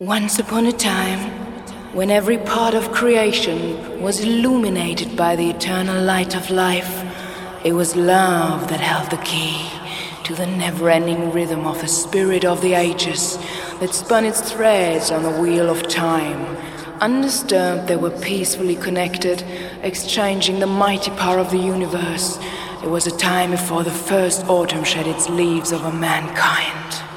Once upon a time, when every part of creation was illuminated by the eternal light of life, it was love that held the key to the never ending rhythm of the spirit of the ages that spun its threads on the wheel of time. Undisturbed, they were peacefully connected, exchanging the mighty power of the universe. It was a time before the first autumn shed its leaves over mankind.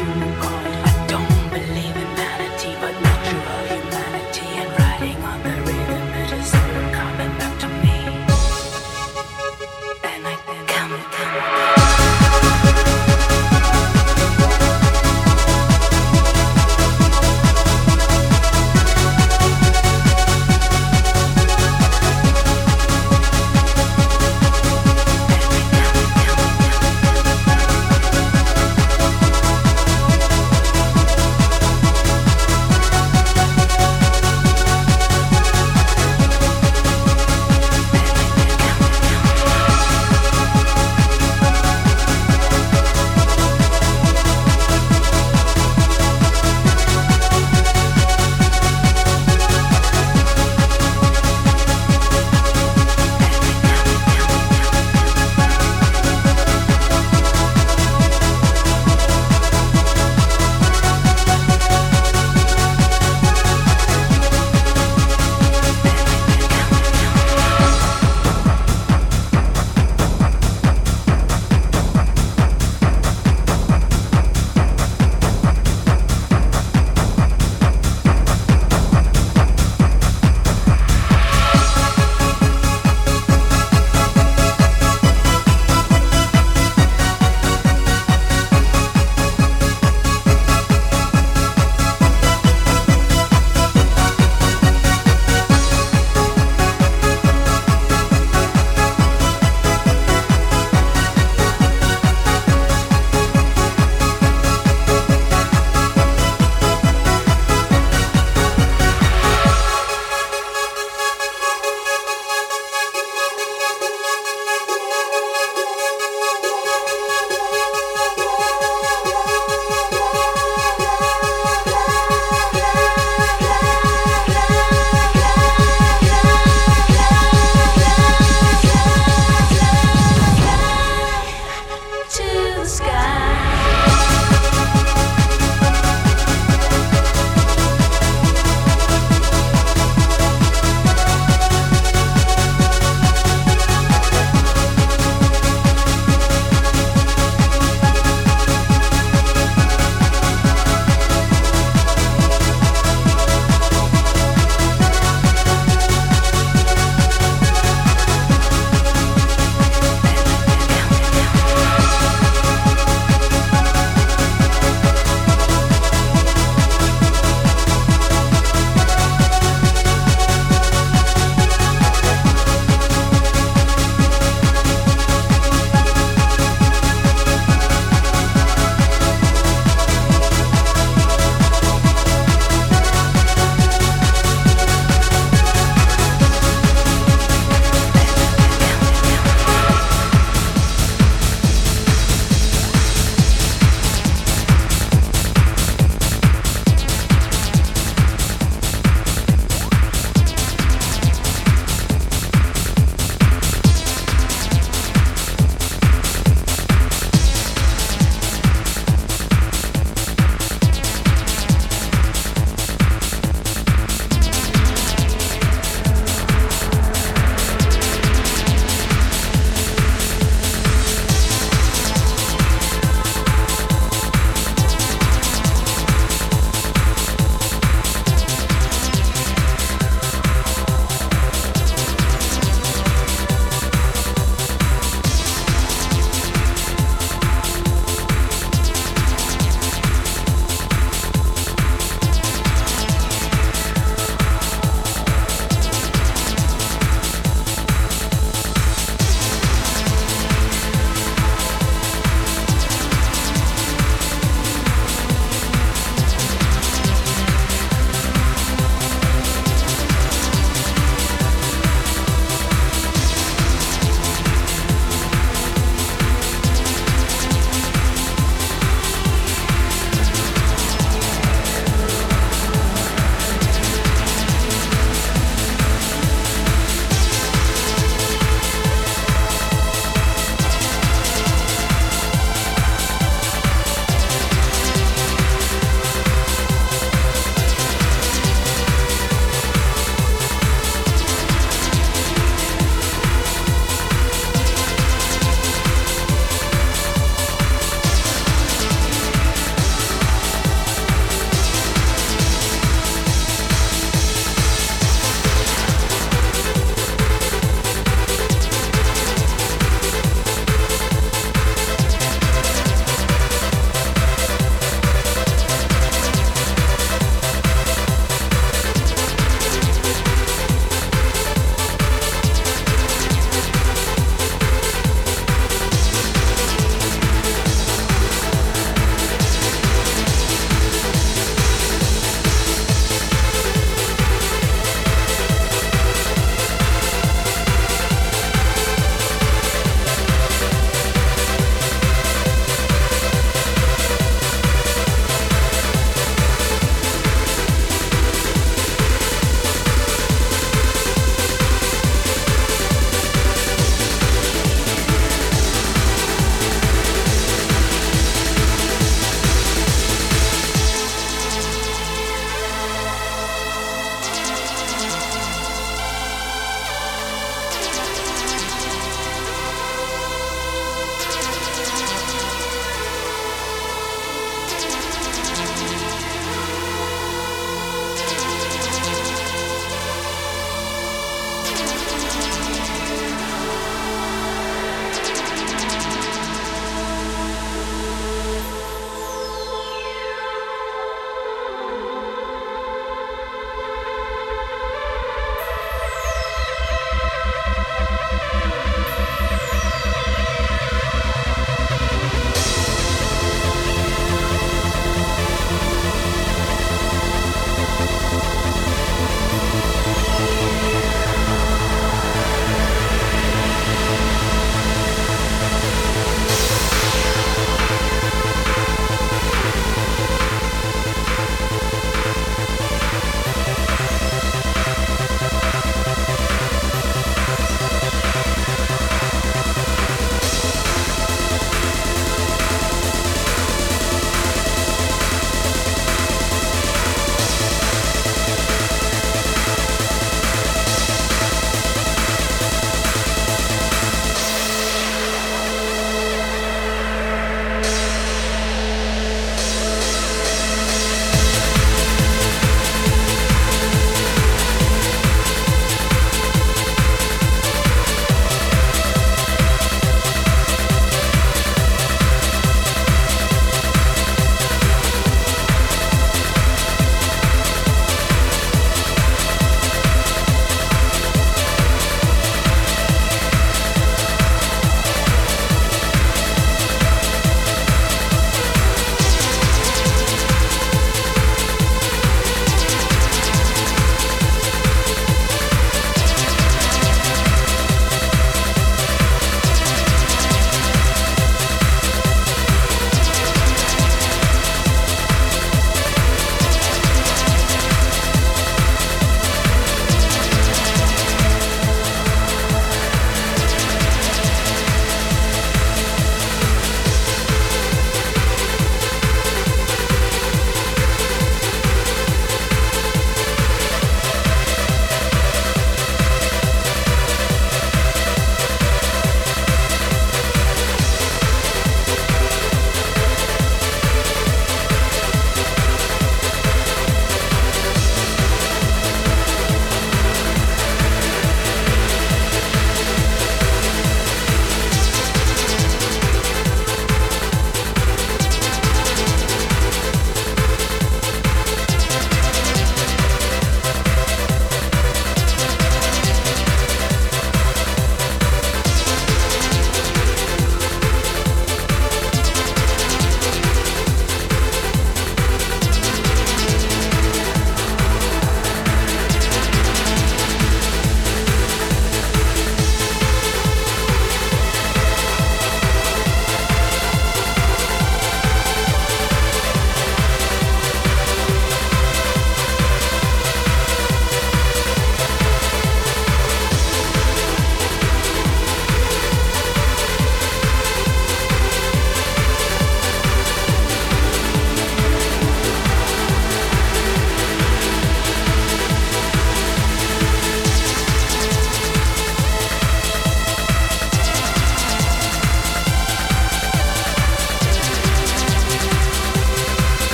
unicorn.